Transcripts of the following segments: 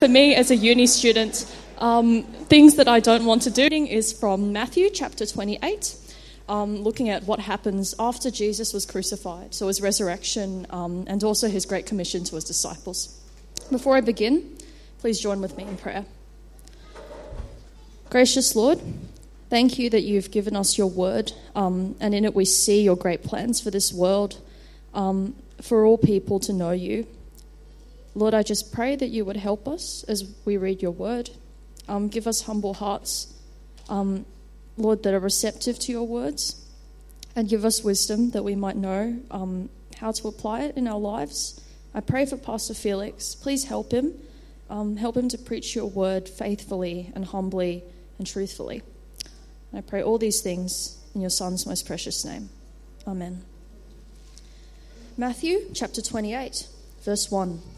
For me, as a uni student, um, things that I don't want to do is from Matthew chapter 28, um, looking at what happens after Jesus was crucified, so his resurrection, um, and also his great commission to his disciples. Before I begin, please join with me in prayer. Gracious Lord, thank you that you've given us your word, um, and in it we see your great plans for this world, um, for all people to know you. Lord, I just pray that you would help us as we read your word. Um, give us humble hearts, um, Lord, that are receptive to your words, and give us wisdom that we might know um, how to apply it in our lives. I pray for Pastor Felix. Please help him. Um, help him to preach your word faithfully and humbly and truthfully. And I pray all these things in your Son's most precious name. Amen. Matthew chapter 28, verse 1.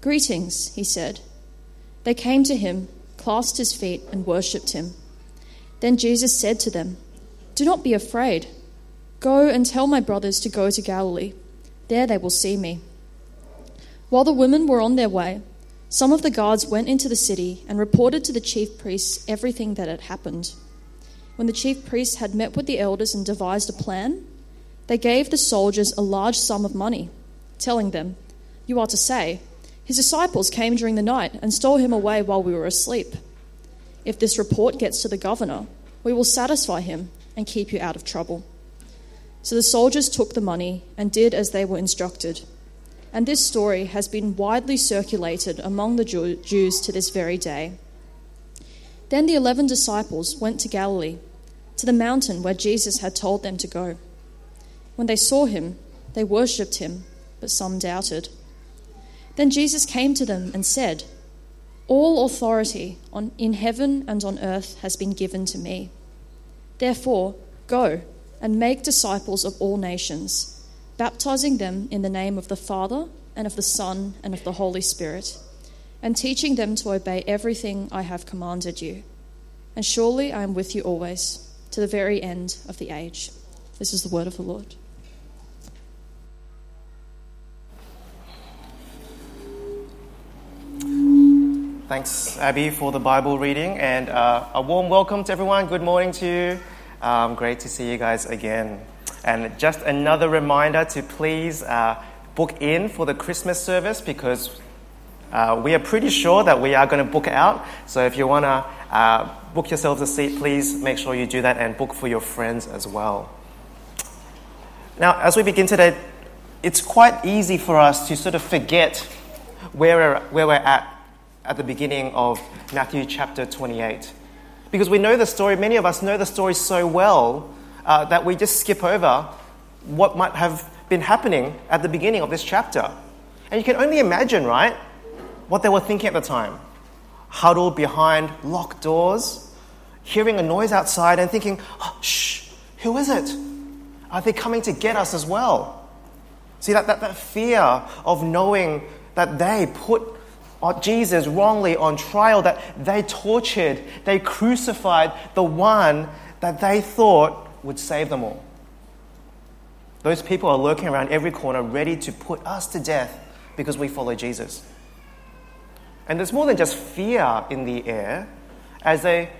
Greetings, he said. They came to him, clasped his feet, and worshipped him. Then Jesus said to them, Do not be afraid. Go and tell my brothers to go to Galilee. There they will see me. While the women were on their way, some of the guards went into the city and reported to the chief priests everything that had happened. When the chief priests had met with the elders and devised a plan, they gave the soldiers a large sum of money, telling them, You are to say, his disciples came during the night and stole him away while we were asleep. If this report gets to the governor, we will satisfy him and keep you out of trouble. So the soldiers took the money and did as they were instructed. And this story has been widely circulated among the Jews to this very day. Then the eleven disciples went to Galilee, to the mountain where Jesus had told them to go. When they saw him, they worshipped him, but some doubted. Then Jesus came to them and said, All authority on, in heaven and on earth has been given to me. Therefore, go and make disciples of all nations, baptizing them in the name of the Father, and of the Son, and of the Holy Spirit, and teaching them to obey everything I have commanded you. And surely I am with you always, to the very end of the age. This is the word of the Lord. Thanks, Abby, for the Bible reading, and uh, a warm welcome to everyone. Good morning to you. Um, great to see you guys again. And just another reminder to please uh, book in for the Christmas service because uh, we are pretty sure that we are going to book out. So if you want to uh, book yourselves a seat, please make sure you do that and book for your friends as well. Now, as we begin today, it's quite easy for us to sort of forget where we're, where we're at at the beginning of Matthew chapter 28. Because we know the story, many of us know the story so well uh, that we just skip over what might have been happening at the beginning of this chapter. And you can only imagine, right, what they were thinking at the time. Huddled behind locked doors, hearing a noise outside and thinking, oh, shh, who is it? Are they coming to get us as well? See, that, that, that fear of knowing that they put Uh, Jesus wrongly on trial, that they tortured, they crucified the one that they thought would save them all. Those people are lurking around every corner, ready to put us to death because we follow Jesus. And there's more than just fear in the air. As they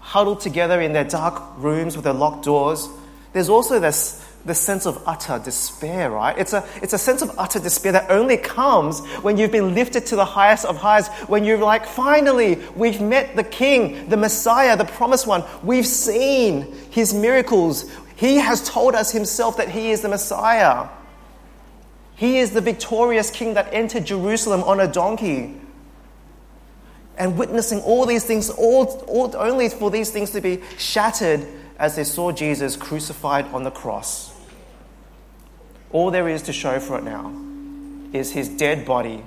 huddle together in their dark rooms with their locked doors, there's also this the sense of utter despair, right? It's a, it's a sense of utter despair that only comes when you've been lifted to the highest of highs, when you're like, finally, we've met the King, the Messiah, the promised one. We've seen his miracles. He has told us himself that he is the Messiah. He is the victorious King that entered Jerusalem on a donkey. And witnessing all these things, all, all, only for these things to be shattered as they saw Jesus crucified on the cross. All there is to show for it now is his dead body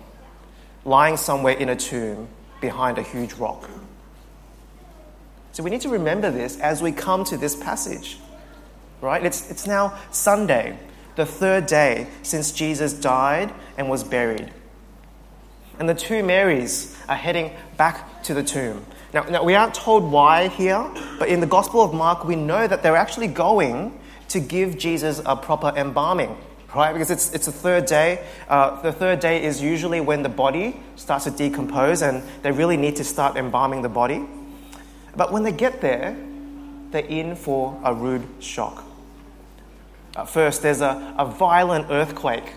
lying somewhere in a tomb behind a huge rock. So we need to remember this as we come to this passage, right? It's, it's now Sunday, the third day since Jesus died and was buried. And the two Marys are heading back to the tomb. Now, now, we aren't told why here, but in the Gospel of Mark, we know that they're actually going to give Jesus a proper embalming, right? Because it's, it's the third day. Uh, the third day is usually when the body starts to decompose, and they really need to start embalming the body. But when they get there, they're in for a rude shock. Uh, first, there's a, a violent earthquake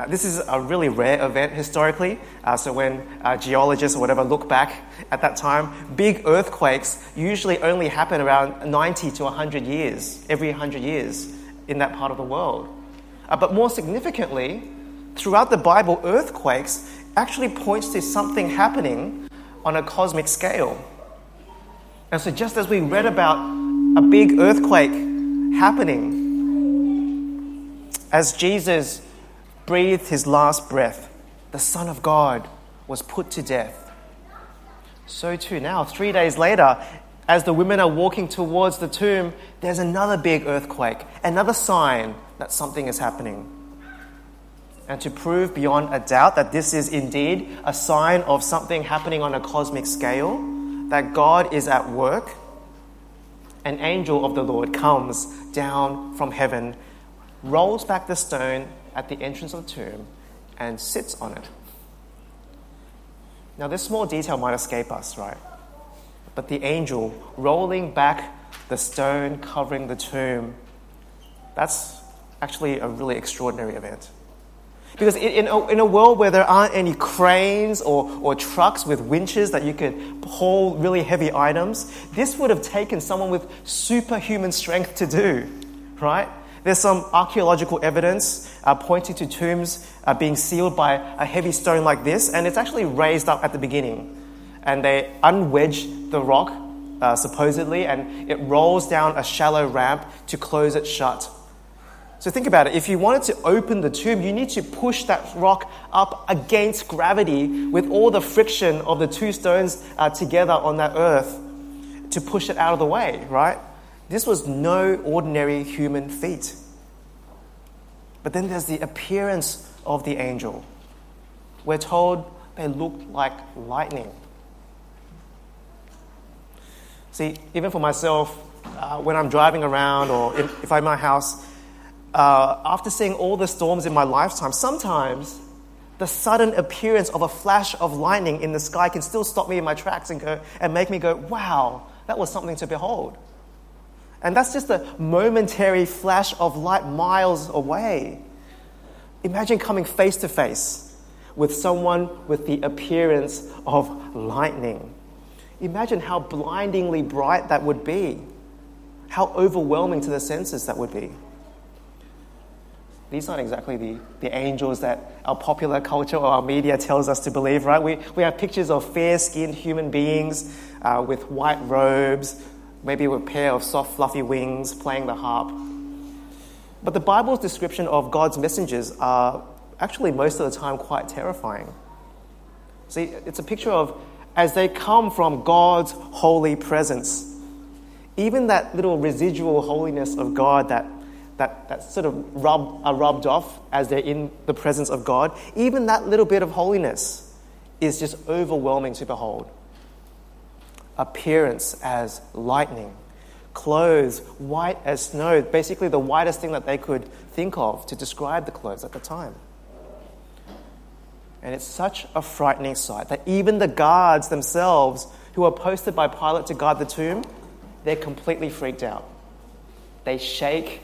uh, this is a really rare event historically. Uh, so, when uh, geologists or whatever look back at that time, big earthquakes usually only happen around 90 to 100 years, every 100 years in that part of the world. Uh, but more significantly, throughout the Bible, earthquakes actually points to something happening on a cosmic scale. And so, just as we read about a big earthquake happening, as Jesus breathed his last breath, the Son of God was put to death. So, too, now, three days later, as the women are walking towards the tomb, there's another big earthquake, another sign that something is happening. And to prove beyond a doubt that this is indeed a sign of something happening on a cosmic scale, that God is at work, an angel of the Lord comes down from heaven, rolls back the stone, at the entrance of the tomb and sits on it. Now, this small detail might escape us, right? But the angel rolling back the stone covering the tomb, that's actually a really extraordinary event. Because in a, in a world where there aren't any cranes or, or trucks with winches that you could haul really heavy items, this would have taken someone with superhuman strength to do, right? There's some archaeological evidence uh, pointing to tombs uh, being sealed by a heavy stone like this, and it's actually raised up at the beginning. And they unwedge the rock, uh, supposedly, and it rolls down a shallow ramp to close it shut. So think about it. If you wanted to open the tomb, you need to push that rock up against gravity with all the friction of the two stones uh, together on that earth to push it out of the way, right? This was no ordinary human feat. But then there's the appearance of the angel. We're told they looked like lightning. See, even for myself, uh, when I'm driving around or if, if I'm in my house, uh, after seeing all the storms in my lifetime, sometimes the sudden appearance of a flash of lightning in the sky can still stop me in my tracks and, go, and make me go, wow, that was something to behold. And that's just a momentary flash of light miles away. Imagine coming face to face with someone with the appearance of lightning. Imagine how blindingly bright that would be, how overwhelming to the senses that would be. These aren't exactly the, the angels that our popular culture or our media tells us to believe, right? We, we have pictures of fair skinned human beings uh, with white robes, maybe with a pair of soft, fluffy wings, playing the harp. But the Bible's description of God's messengers are actually most of the time quite terrifying. See, it's a picture of as they come from God's holy presence, even that little residual holiness of God that, that, that sort of rub, are rubbed off as they're in the presence of God, even that little bit of holiness is just overwhelming to behold appearance as lightning, clothes white as snow, basically the whitest thing that they could think of to describe the clothes at the time. And it's such a frightening sight that even the guards themselves, who are posted by Pilate to guard the tomb, they're completely freaked out. They shake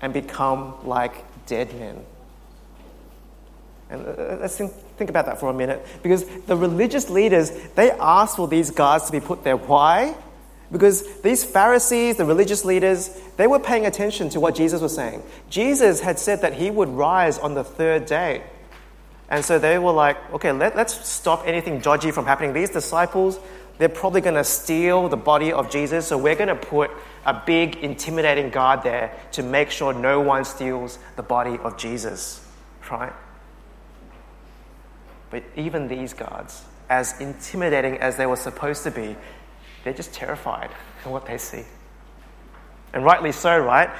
and become like dead men. And uh, let's think, think about that for a minute. Because the religious leaders, they asked for these guards to be put there. Why? Because these Pharisees, the religious leaders, they were paying attention to what Jesus was saying. Jesus had said that he would rise on the third day. And so they were like, okay, let, us stop anything dodgy from happening. These disciples, they're probably going to steal the body of Jesus, so we're going to put a big, intimidating guard there to make sure no one steals the body of Jesus, right? But even these guards, as intimidating as they were supposed to be, they're just terrified of what they see. And rightly so, right?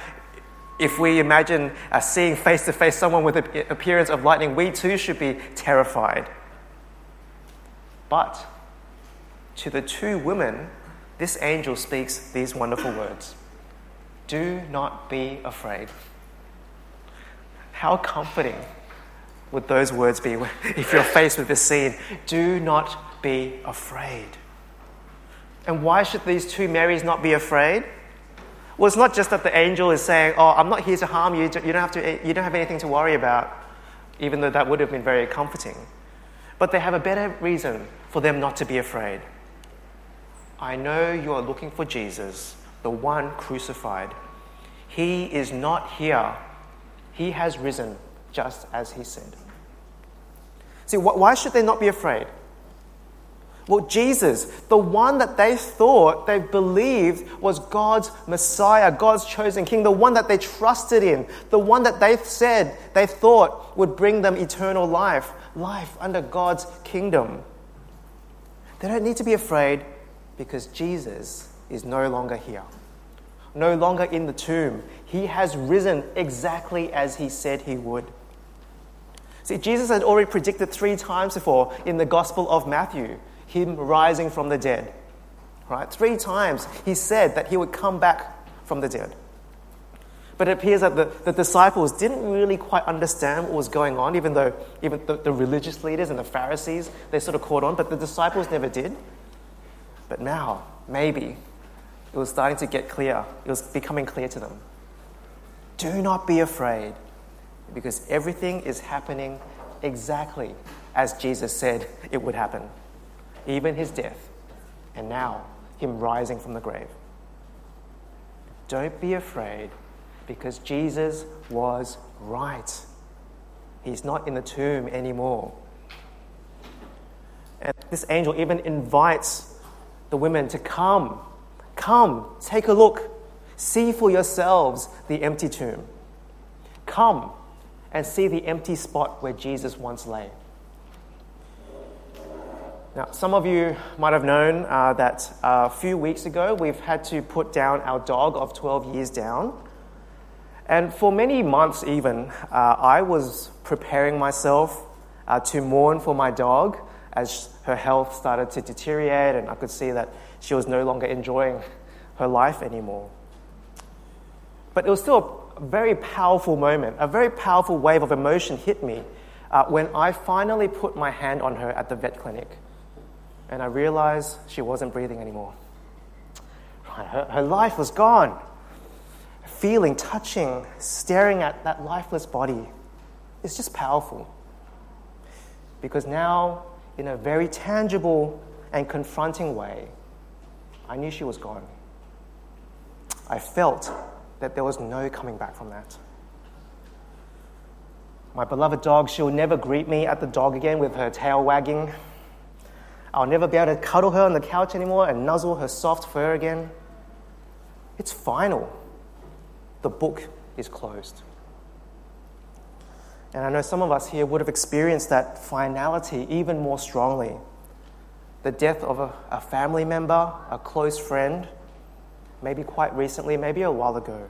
If we imagine uh, seeing face to face someone with the appearance of lightning, we too should be terrified. But to the two women, this angel speaks these wonderful words Do not be afraid. How comforting would those words be if you're faced with this scene? Do not be afraid. And why should these two Marys not be afraid? Well, it's not just that the angel is saying, Oh, I'm not here to harm you. You don't have, to, you don't have anything to worry about, even though that would have been very comforting. But they have a better reason for them not to be afraid. I know you are looking for Jesus, the one crucified. He is not here, he has risen just as he said. See, why should they not be afraid? Well, Jesus, the one that they thought, they believed was God's Messiah, God's chosen King, the one that they trusted in, the one that they said they thought would bring them eternal life, life under God's kingdom. They don't need to be afraid because Jesus is no longer here, no longer in the tomb. He has risen exactly as he said he would. See, Jesus had already predicted three times before in the Gospel of Matthew him rising from the dead. Right? Three times he said that he would come back from the dead. But it appears that the, the disciples didn't really quite understand what was going on, even though even the, the religious leaders and the Pharisees, they sort of caught on, but the disciples never did. But now, maybe, it was starting to get clear. It was becoming clear to them. Do not be afraid, because everything is happening exactly as Jesus said it would happen even his death, and now him rising from the grave. Don't be afraid because Jesus was right. He's not in the tomb anymore. And this angel even invites the women to come. Come, take a look. See for yourselves the empty tomb. Come and see the empty spot where Jesus once lay. Now, some of you might have known uh, that uh, a few weeks ago we've had to put down our dog of 12 years down. And for many months, even, uh, I was preparing myself uh, to mourn for my dog as her health started to deteriorate, and I could see that she was no longer enjoying her life anymore. But it was still a very powerful moment, a very powerful wave of emotion hit me uh, when I finally put my hand on her at the vet clinic and I realized she wasn't breathing anymore. Her, her life was gone. Feeling, touching, staring at that lifeless body is just powerful. Because now, in a very tangible and confronting way, I knew she was gone. I felt that there was no coming back from that. My beloved dog, she'll never greet me at the dog again with her tail wagging I'll never be able to cuddle her on the couch anymore and nuzzle her soft fur again. It's final. The book is closed. And I know some of us here would have experienced that finality even more strongly. The death of a, a family member, a close friend, maybe quite recently, maybe a while ago.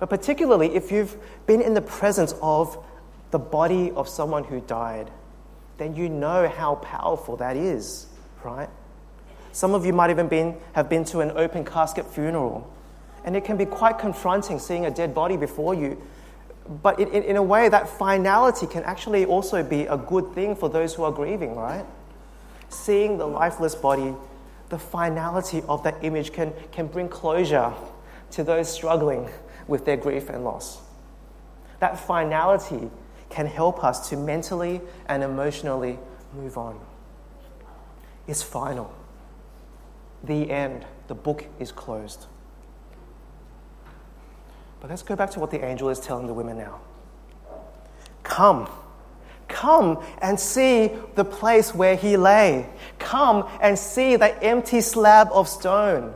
But particularly if you've been in the presence of the body of someone who died then you know how powerful that is, right? Some of you might even been, have been to an open casket funeral, and it can be quite confronting seeing a dead body before you. But in, in a way, that finality can actually also be a good thing for those who are grieving, right? Seeing the lifeless body, the finality of that image can, can bring closure to those struggling with their grief and loss. That finality can help us to mentally and emotionally move on. It's final. The end. The book is closed. But let's go back to what the angel is telling the women now. Come. Come and see the place where he lay. Come and see the empty slab of stone.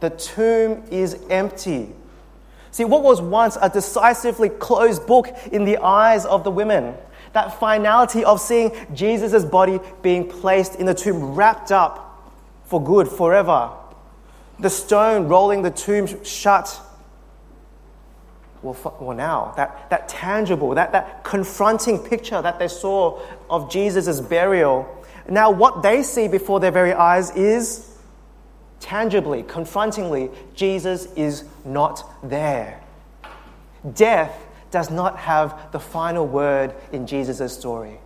The tomb is empty. See, what was once a decisively closed book in the eyes of the women, that finality of seeing Jesus' body being placed in the tomb, wrapped up for good, forever. The stone rolling the tomb shut. Well, well now, that, that tangible, that, that confronting picture that they saw of Jesus' burial, now what they see before their very eyes is tangibly, confrontingly, Jesus is not there. Death does not have the final word in Jesus' story.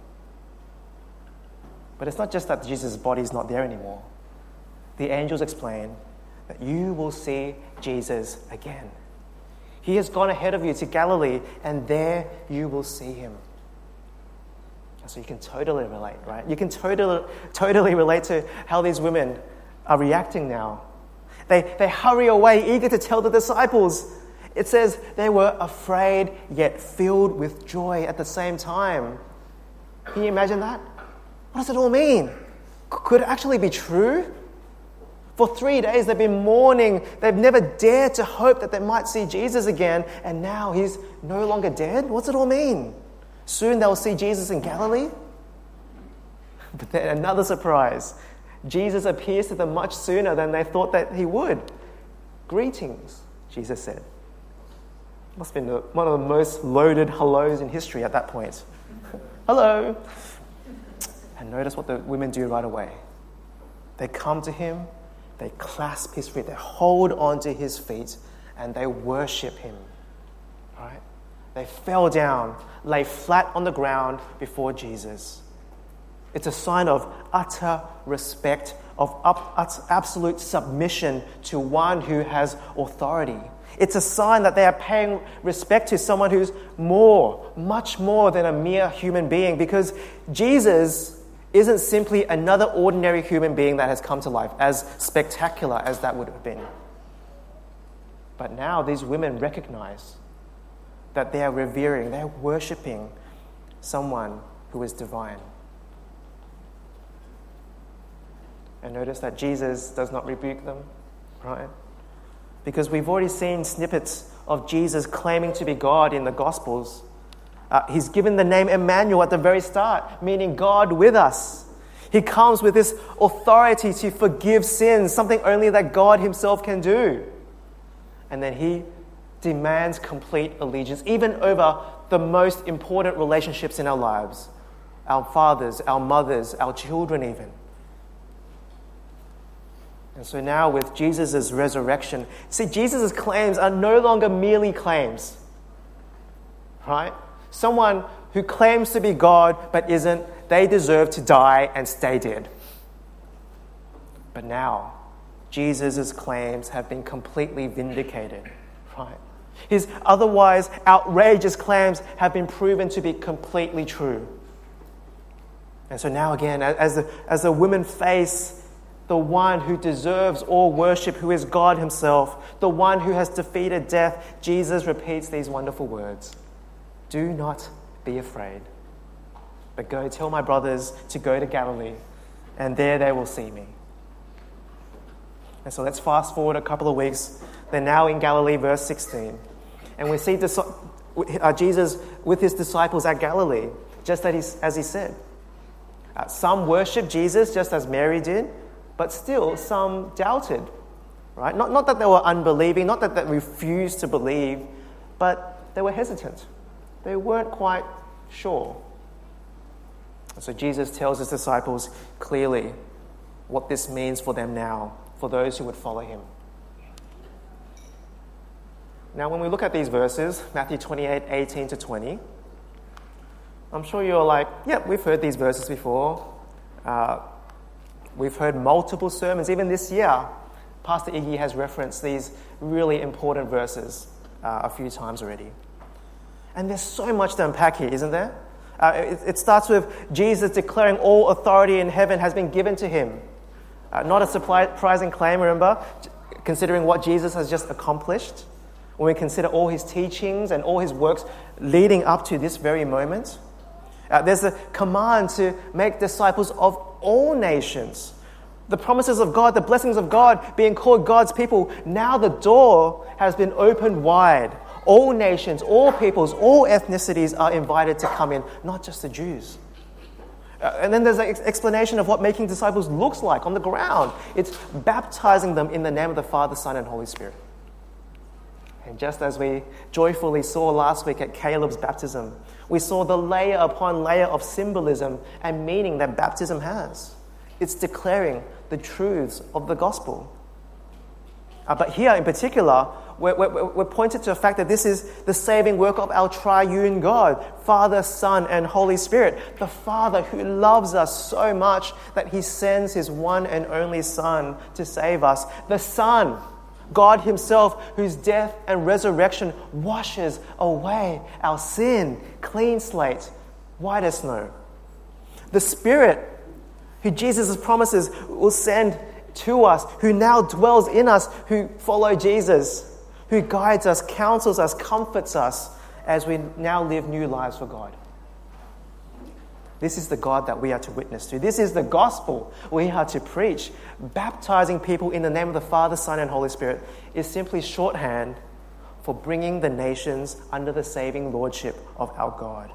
But it's not just that Jesus' body is not there anymore. The angels explain that you will see Jesus again. He has gone ahead of you to Galilee, and there you will see him. So you can totally relate, right? You can totally, totally relate to how these women are reacting now. They, they hurry away, eager to tell the disciples. It says they were afraid yet filled with joy at the same time. Can you imagine that? What does it all mean? Could it actually be true? For three days they've been mourning. They've never dared to hope that they might see Jesus again, and now he's no longer dead? What's it all mean? Soon they'll see Jesus in Galilee? But then another surprise. Jesus appears to them much sooner than they thought that he would. Greetings, Jesus said. Must have been one of the most loaded hellos in history at that point. Hello. And notice what the women do right away. They come to him, they clasp his feet, they hold onto his feet, and they worship him. Right? They fell down, lay flat on the ground before Jesus. It's a sign of utter respect, of absolute submission to one who has authority. It's a sign that they are paying respect to someone who's more, much more than a mere human being, because Jesus isn't simply another ordinary human being that has come to life, as spectacular as that would have been. But now these women recognize that they are revering, they're worshiping someone who is divine. And notice that Jesus does not rebuke them, right? Because we've already seen snippets of Jesus claiming to be God in the Gospels. Uh, he's given the name Emmanuel at the very start, meaning God with us. He comes with this authority to forgive sins, something only that God Himself can do. And then He demands complete allegiance, even over the most important relationships in our lives our fathers, our mothers, our children, even. And so now, with Jesus' resurrection, see, Jesus' claims are no longer merely claims. Right? Someone who claims to be God but isn't, they deserve to die and stay dead. But now, Jesus' claims have been completely vindicated. Right? His otherwise outrageous claims have been proven to be completely true. And so now, again, as the, as the women face the one who deserves all worship, who is God Himself, the one who has defeated death, Jesus repeats these wonderful words Do not be afraid, but go tell my brothers to go to Galilee, and there they will see me. And so let's fast forward a couple of weeks. They're now in Galilee, verse 16. And we see uh, Jesus with his disciples at Galilee, just as he said. Uh, some worship Jesus just as Mary did, but still some doubted, right? Not, not that they were unbelieving, not that they refused to believe, but they were hesitant. They weren't quite sure. So Jesus tells his disciples clearly what this means for them now, for those who would follow him. Now, when we look at these verses, Matthew 28 18 to 20, I'm sure you're like, yep, we've heard these verses before. Uh, We've heard multiple sermons, even this year. Pastor Iggy has referenced these really important verses. uh, a few times already. And there's so much to unpack here, isn't there? Uh, it, it, starts with Jesus declaring all authority in heaven has been given to him. Uh, not a surprising claim, remember, considering what Jesus has just accomplished. When we consider all his teachings and all his works leading up to this very moment, uh, there's a command to make disciples of all nations. The promises of God, the blessings of God, being called God's people. Now the door has been opened wide. All nations, all peoples, all ethnicities are invited to come in, not just the Jews. Uh, and then there's an explanation of what making disciples looks like on the ground. It's baptizing them in the name of the Father, Son, and Holy Spirit. And just as we joyfully saw last week at Caleb's baptism, we saw the layer upon layer of symbolism and meaning that baptism has. It's declaring the truths of the gospel. Uh, but here in particular, we're, we're, we're, pointed to the fact that this is the saving work of our triune God, Father, Son, and Holy Spirit. The Father who loves us so much that he sends his one and only Son to save us. The Son, God Himself, whose death and resurrection washes away our sin, clean slate, white as snow. The Spirit, who Jesus promises will send to us, who now dwells in us, who follow Jesus, who guides us, counsels us, comforts us as we now live new lives for God. This is the God that we are to witness to. This is the gospel we are to preach. Baptizing people in the name of the Father, Son, and Holy Spirit is simply shorthand for bringing the nations under the saving lordship of our God.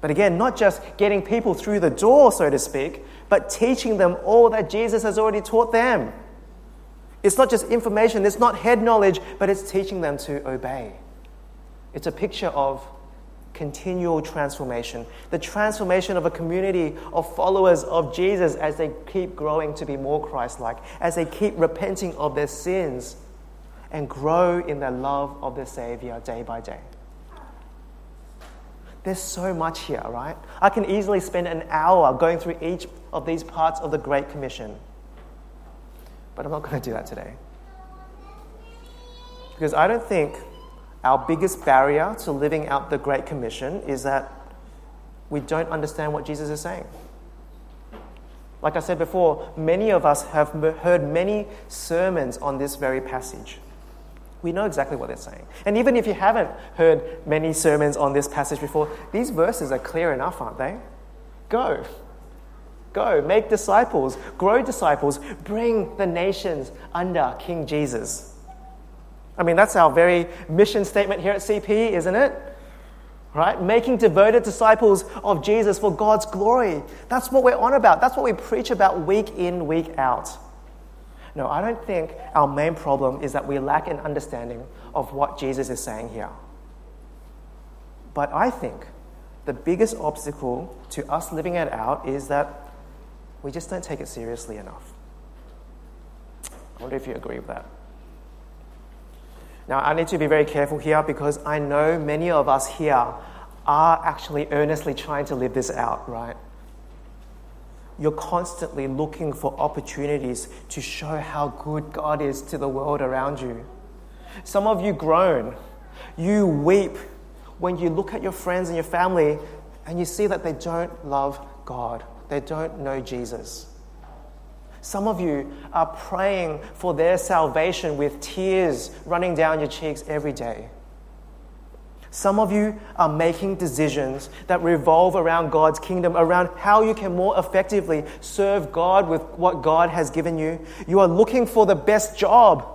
But again, not just getting people through the door, so to speak, but teaching them all that Jesus has already taught them. It's not just information, it's not head knowledge, but it's teaching them to obey. It's a picture of continual transformation, the transformation of a community of followers of Jesus as they keep growing to be more Christ like, as they keep repenting of their sins and grow in their love of their Savior day by day. There's so much here, right? I can easily spend an hour going through each of these parts of the Great Commission. But I'm not going to do that today. Because I don't think our biggest barrier to living out the Great Commission is that we don't understand what Jesus is saying. Like I said before, many of us have heard many sermons on this very passage. We know exactly what they're saying. And even if you haven't heard many sermons on this passage before, these verses are clear enough, aren't they? Go. Go, make disciples, grow disciples, bring the nations under King Jesus. I mean, that's our very mission statement here at CP, isn't it? Right? Making devoted disciples of Jesus for God's glory. That's what we're on about. That's what we preach about week in, week out. No, I don't think our main problem is that we lack an understanding of what Jesus is saying here. But I think the biggest obstacle to us living it out is that we just don't take it seriously enough. I wonder if you agree with that. Now, I need to be very careful here because I know many of us here are actually earnestly trying to live this out, right? You're constantly looking for opportunities to show how good God is to the world around you. Some of you groan. You weep when you look at your friends and your family and you see that they don't love God, they don't know Jesus. Some of you are praying for their salvation with tears running down your cheeks every day. Some of you are making decisions that revolve around God's kingdom, around how you can more effectively serve God with what God has given you. You are looking for the best job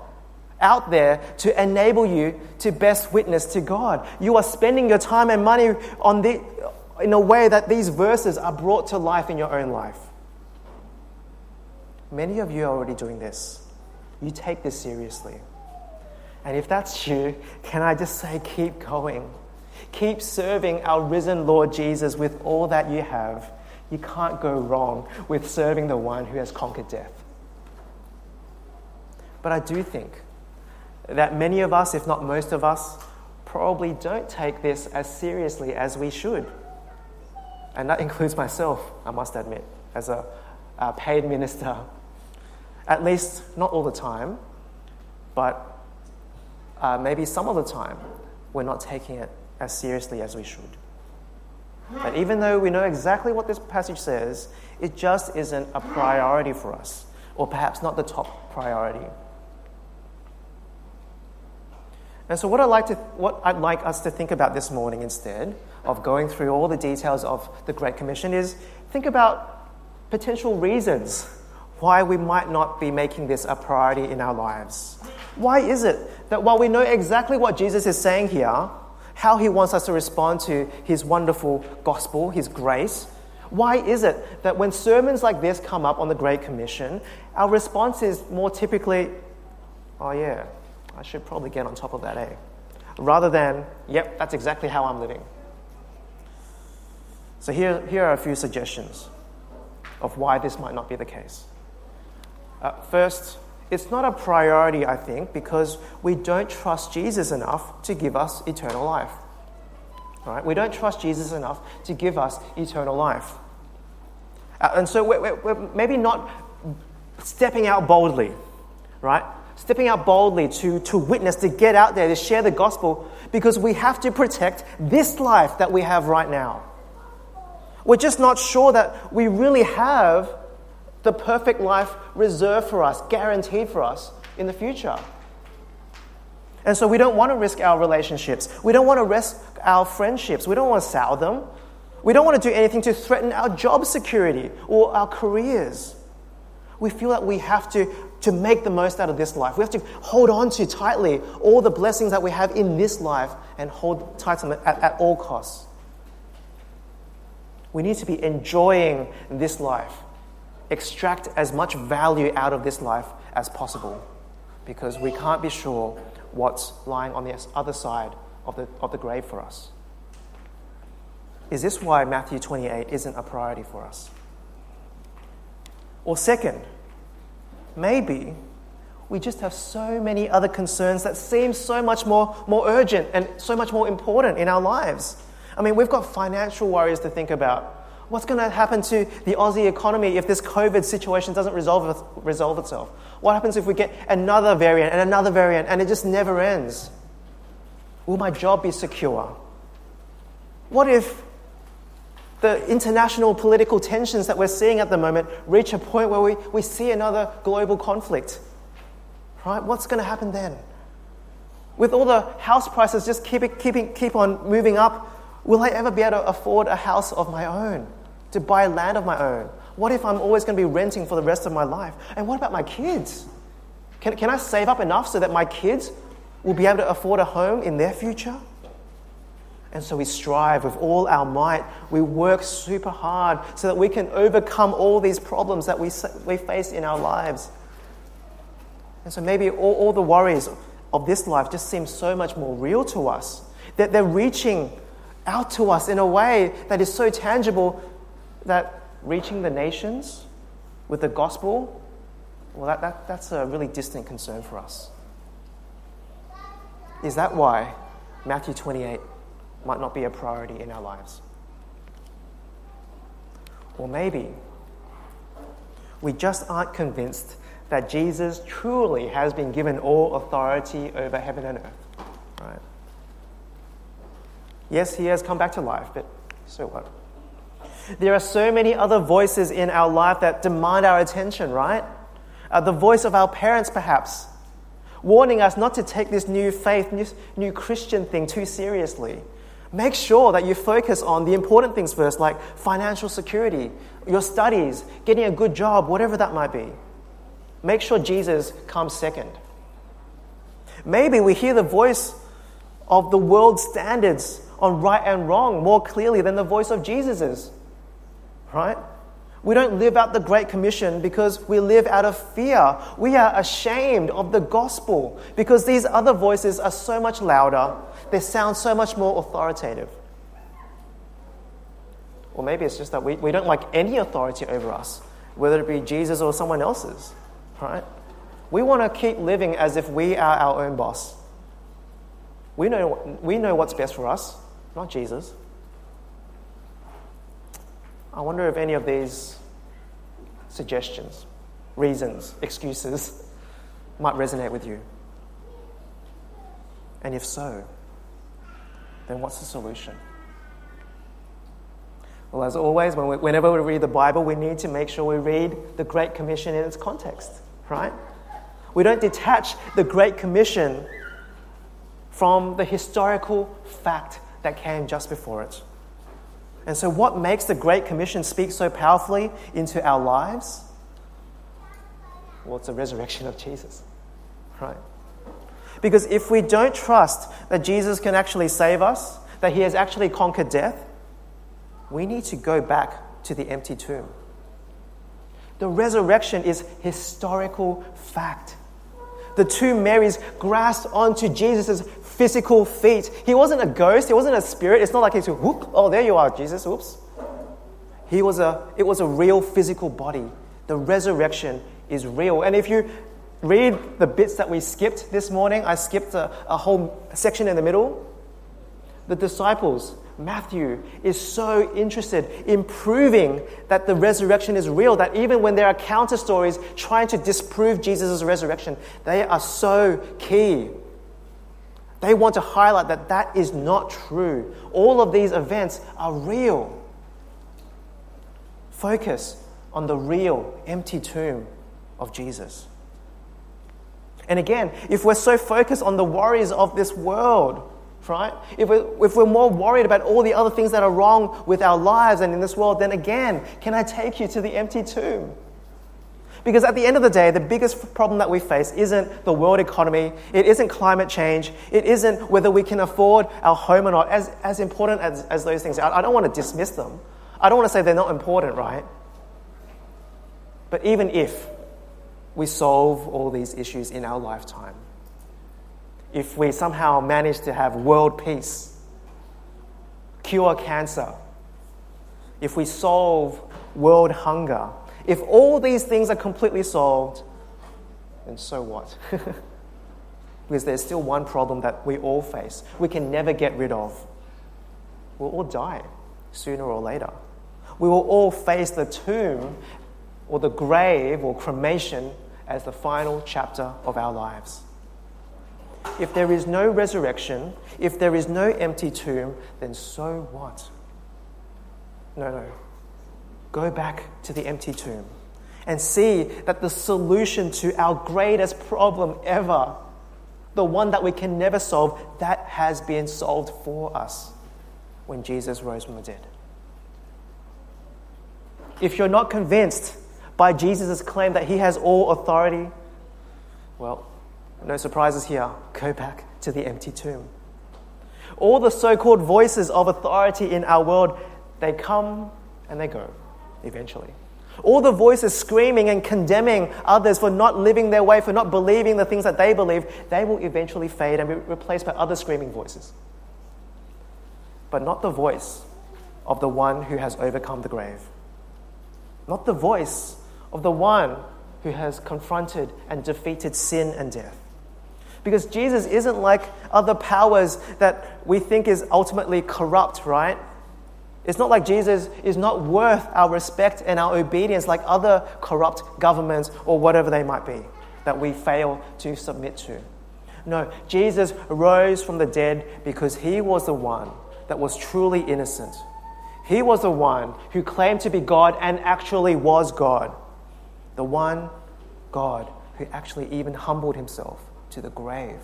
out there to enable you to best witness to God. You are spending your time and money on the, in a way that these verses are brought to life in your own life. Many of you are already doing this. You take this seriously. And if that's you, can I just say, keep going. Keep serving our risen Lord Jesus with all that you have. You can't go wrong with serving the one who has conquered death. But I do think that many of us, if not most of us, probably don't take this as seriously as we should. And that includes myself, I must admit, as a, a paid minister at least, not all the time, but uh, maybe some of the time we're not taking it as seriously as we should. But even though we know exactly what this passage says, it just isn't a priority for us, or perhaps not the top priority. And so, what I'd like, to, what I'd like us to think about this morning instead of going through all the details of the Great Commission is think about potential reasons why we might not be making this a priority in our lives. Why is it that while we know exactly what Jesus is saying here, how he wants us to respond to his wonderful gospel, his grace, why is it that when sermons like this come up on the Great Commission, our response is more typically, oh yeah, I should probably get on top of that, eh? Rather than, yep, that's exactly how I'm living. So here, here are a few suggestions of why this might not be the case. Uh, first, it's not a priority, I think, because we don't trust Jesus enough to give us eternal life. Right? We don't trust Jesus enough to give us eternal life. Uh, and so we're, we're, maybe not stepping out boldly, right? Stepping out boldly to, to witness, to get out there, to share the gospel, because we have to protect this life that we have right now. We're just not sure that we really have the perfect life reserved for us, guaranteed for us in the future. And so we don't want to risk our relationships. We don't want to risk our friendships. We don't want to sour them. We don't want to do anything to threaten our job security or our careers. We feel that we have to, to make the most out of this life. We have to hold on to tightly all the blessings that we have in this life and hold tight to them at, at all costs. We need to be enjoying this life extract as much value out of this life as possible because we can't be sure what's lying on the other side of the, of the grave for us. Is this why Matthew 28 isn't a priority for us? Or, second, maybe we just have so many other concerns that seem so much more, more urgent and so much more important in our lives. I mean, we've got financial worries to think about. What's going to happen to the Aussie economy if this COVID situation doesn't resolve, resolve itself? What happens if we get another variant and another variant and it just never ends? Will my job be secure? What if the international political tensions that we're seeing at the moment reach a point where we, we see another global conflict? Right? What's going to happen then? With all the house prices just keep, keep, keep on moving up, will I ever be able to afford a house of my own? to buy land of my own? What if I'm always going to be renting for the rest of my life? And what about my kids? Can, can I save up enough so that my kids will be able to afford a home in their future? And so we strive with all our might. We work super hard so that we can overcome all these problems that we, we face in our lives. And so maybe all, all the worries of this life just seem so much more real to us, that they're reaching out to us in a way that is so tangible that reaching the nations with the gospel, well, that, that, that's a really distant concern for us. Is that why Matthew 28 might not be a priority in our lives? Or maybe we just aren't convinced that Jesus truly has been given all authority over heaven and earth. Right? Yes, he has come back to life, but so what? There are so many other voices in our life that demand our attention, right? Uh, the voice of our parents, perhaps, warning us not to take this new faith, new, new Christian thing too seriously. Make sure that you focus on the important things first, like financial security, your studies, getting a good job, whatever that might be. Make sure Jesus comes second. Maybe we hear the voice of the world's standards on right and wrong more clearly than the voice of Jesus is. right? We don't live out the Great Commission because we live out of fear. We are ashamed of the gospel because these other voices are so much louder, they sound so much more authoritative. Or maybe it's just that we, we don't like any authority over us, whether it be Jesus or someone else's, right? We want to keep living as if we are our own boss. We know, we know what's best for us, not Jesus. I wonder if any of these suggestions, reasons, excuses might resonate with you. And if so, then what's the solution? Well, as always, when we, whenever we read the Bible, we need to make sure we read the Great Commission in its context, right? We don't detach the Great Commission from the historical fact that came just before it. And so, what makes the Great Commission speak so powerfully into our lives? Well, it's the resurrection of Jesus, right? Because if we don't trust that Jesus can actually save us, that he has actually conquered death, we need to go back to the empty tomb. The resurrection is historical fact. The two Marys grasped onto Jesus' physical feet. He wasn't a ghost, he wasn't a spirit. It's not like he's whoop, oh, there you are, Jesus, oops. He was a, it was a real physical body. The resurrection is real. And if you read the bits that we skipped this morning, I skipped a, a whole section in the middle. The disciples, Matthew, is so interested in proving that the resurrection is real, that even when there are counter stories trying to disprove Jesus' resurrection, they are so key. They want to highlight that that is not true. All of these events are real. Focus on the real empty tomb of Jesus. And again, if we're so focused on the worries of this world, right? If we're, if we're more worried about all the other things that are wrong with our lives and in this world, then again, can I take you to the empty tomb? Because at the end of the day, the biggest problem that we face isn't the world economy, it isn't climate change, it isn't whether we can afford our home or not, as, as important as, as those things are. I don't want to dismiss them. I don't want to say they're not important, right? But even if we solve all these issues in our lifetime, if we somehow manage to have world peace, cure cancer, if we solve world hunger, if all these things are completely solved, then so what? because there's still one problem that we all face, we can never get rid of. We'll all die sooner or later. We will all face the tomb or the grave or cremation as the final chapter of our lives. If there is no resurrection, if there is no empty tomb, then so what? No, no. Go back to the empty tomb and see that the solution to our greatest problem ever, the one that we can never solve, that has been solved for us when Jesus rose from the dead. If you're not convinced by Jesus' claim that he has all authority, well, no surprises here. Go back to the empty tomb. All the so called voices of authority in our world, they come and they go eventually. All the voices screaming and condemning others for not living their way, for not believing the things that they believe, they will eventually fade and be replaced by other screaming voices. But not the voice of the one who has overcome the grave. Not the voice of the one who has confronted and defeated sin and death. Because Jesus isn't like other powers that we think is ultimately corrupt, right? It's not like Jesus is not worth our respect and our obedience like other corrupt governments or whatever they might be that we fail to submit to. No, Jesus rose from the dead because he was the one that was truly innocent. He was the one who claimed to be God and actually was God. The one God who actually even humbled himself to the grave.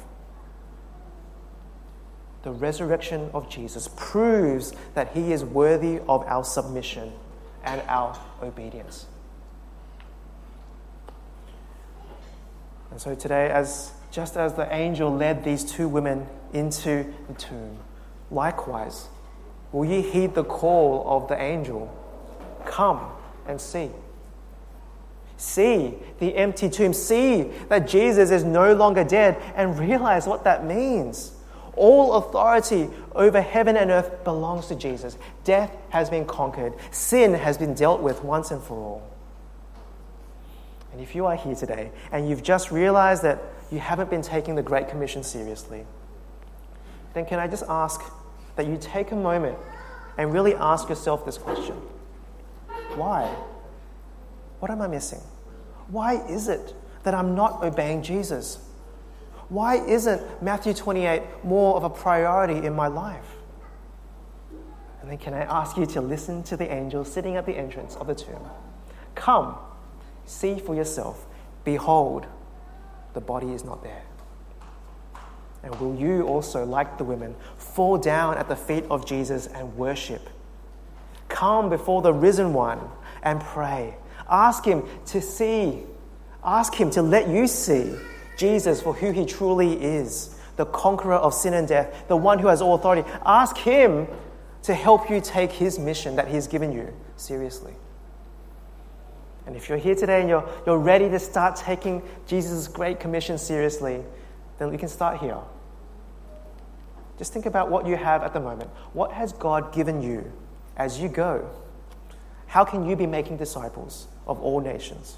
The resurrection of Jesus proves that he is worthy of our submission and our obedience. And so today, as just as the angel led these two women into the tomb, likewise, will ye heed the call of the angel? Come and see. See the empty tomb. See that Jesus is no longer dead and realize what that means. All authority over heaven and earth belongs to Jesus. Death has been conquered, sin has been dealt with once and for all. And if you are here today and you've just realized that you haven't been taking the Great Commission seriously, then can I just ask that you take a moment and really ask yourself this question Why? What am I missing? Why is it that I'm not obeying Jesus? Why isn't Matthew 28 more of a priority in my life? And then, can I ask you to listen to the angel sitting at the entrance of the tomb? Come, see for yourself. Behold, the body is not there. And will you also, like the women, fall down at the feet of Jesus and worship? Come before the risen one and pray. Ask him to see, ask him to let you see Jesus for who he truly is the conqueror of sin and death, the one who has all authority. Ask him to help you take his mission that he's given you seriously. And if you're here today and you're, you're ready to start taking Jesus' great commission seriously, then we can start here. Just think about what you have at the moment. What has God given you as you go? How can you be making disciples of all nations?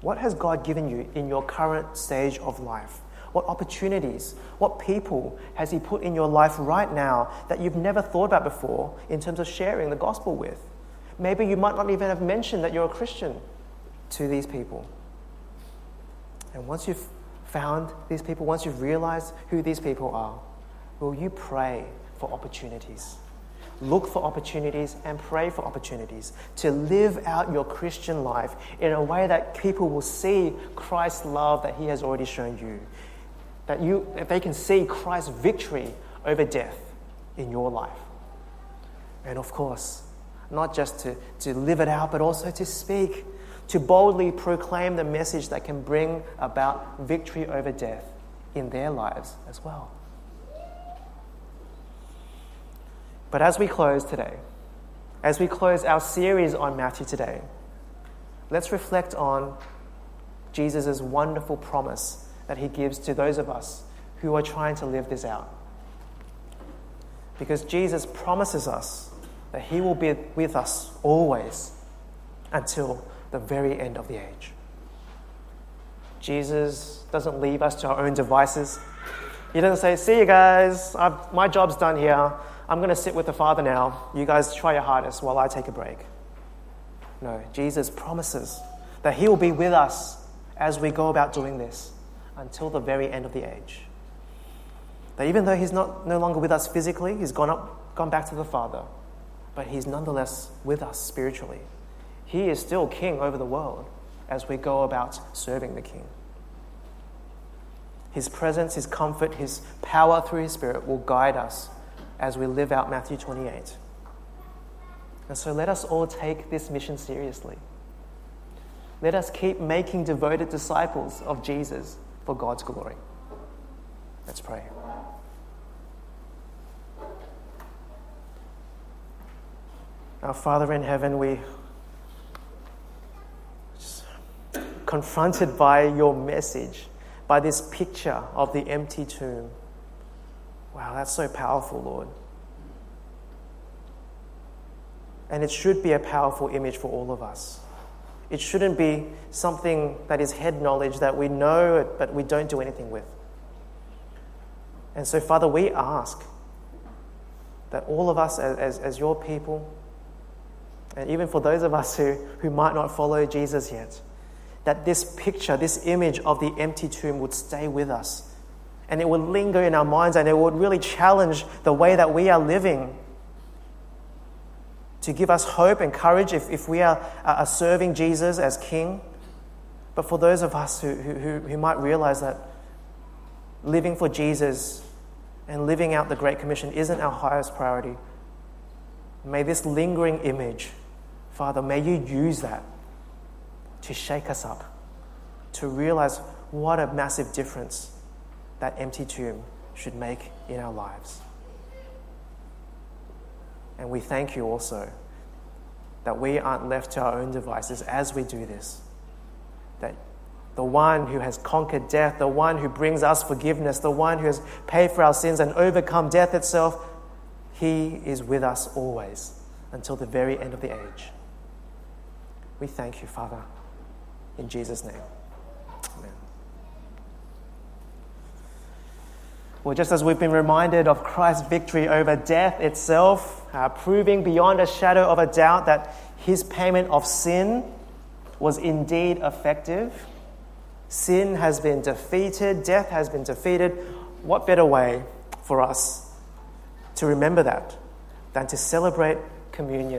What has God given you in your current stage of life? What opportunities, what people has He put in your life right now that you've never thought about before in terms of sharing the gospel with? Maybe you might not even have mentioned that you're a Christian to these people. And once you've found these people, once you've realized who these people are, will you pray for opportunities? Look for opportunities and pray for opportunities to live out your Christian life in a way that people will see Christ's love that He has already shown you. That, you, that they can see Christ's victory over death in your life. And of course, not just to, to live it out, but also to speak, to boldly proclaim the message that can bring about victory over death in their lives as well. But as we close today, as we close our series on Matthew today, let's reflect on Jesus' wonderful promise that he gives to those of us who are trying to live this out. Because Jesus promises us that he will be with us always until the very end of the age. Jesus doesn't leave us to our own devices. He doesn't say, See you guys, I've, my job's done here. I'm going to sit with the Father now. You guys try your hardest while I take a break. No, Jesus promises that He will be with us as we go about doing this until the very end of the age. That even though He's not, no longer with us physically, He's gone, up, gone back to the Father, but He's nonetheless with us spiritually. He is still King over the world as we go about serving the King. His presence, His comfort, His power through His Spirit will guide us as we live out Matthew 28. And so let us all take this mission seriously. Let us keep making devoted disciples of Jesus for God's glory. Let's pray. Our Father in heaven, we confronted by your message, by this picture of the empty tomb. Wow, that's so powerful, Lord. And it should be a powerful image for all of us. It shouldn't be something that is head knowledge that we know but we don't do anything with. And so, Father, we ask that all of us as, as, as, your people, and even for those of us who, who might not follow Jesus yet, that this picture, this image of the empty tomb would stay with us and it would linger in our minds and it would really challenge the way that we are living to give us hope and courage if, if we are, are serving Jesus as King. But for those of us who, who, who might realize that living for Jesus and living out the Great Commission isn't our highest priority, may this lingering image, Father, may you use that to shake us up, to realize what a massive difference that empty tomb should make in our lives. And we thank you also that we aren't left to our own devices as we do this. That the one who has conquered death, the one who brings us forgiveness, the one who has paid for our sins and overcome death itself, he is with us always until the very end of the age. We thank you, Father, in Jesus' name. Well, just as we've been reminded of Christ's victory over death itself, uh, proving beyond a shadow of a doubt that his payment of sin was indeed effective, sin has been defeated, death has been defeated, what better way for us to remember that than to celebrate communion